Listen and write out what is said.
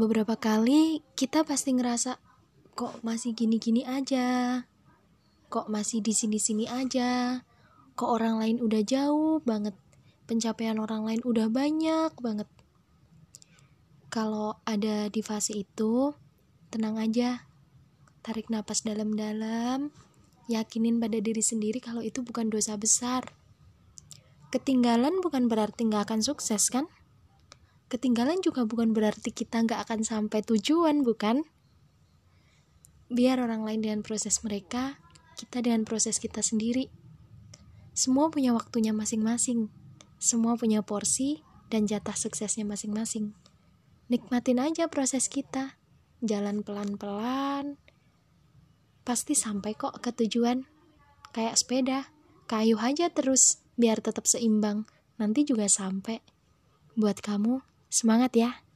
beberapa kali kita pasti ngerasa kok masih gini-gini aja, kok masih di sini-sini aja, kok orang lain udah jauh banget, pencapaian orang lain udah banyak banget. Kalau ada di fase itu, tenang aja, tarik napas dalam-dalam, yakinin pada diri sendiri kalau itu bukan dosa besar. Ketinggalan bukan berarti nggak akan sukses kan? Ketinggalan juga bukan berarti kita nggak akan sampai tujuan, bukan? Biar orang lain dengan proses mereka, kita dengan proses kita sendiri. Semua punya waktunya masing-masing. Semua punya porsi dan jatah suksesnya masing-masing. Nikmatin aja proses kita. Jalan pelan-pelan. Pasti sampai kok ke tujuan. Kayak sepeda, kayu aja terus biar tetap seimbang. Nanti juga sampai. Buat kamu, Semangat ya!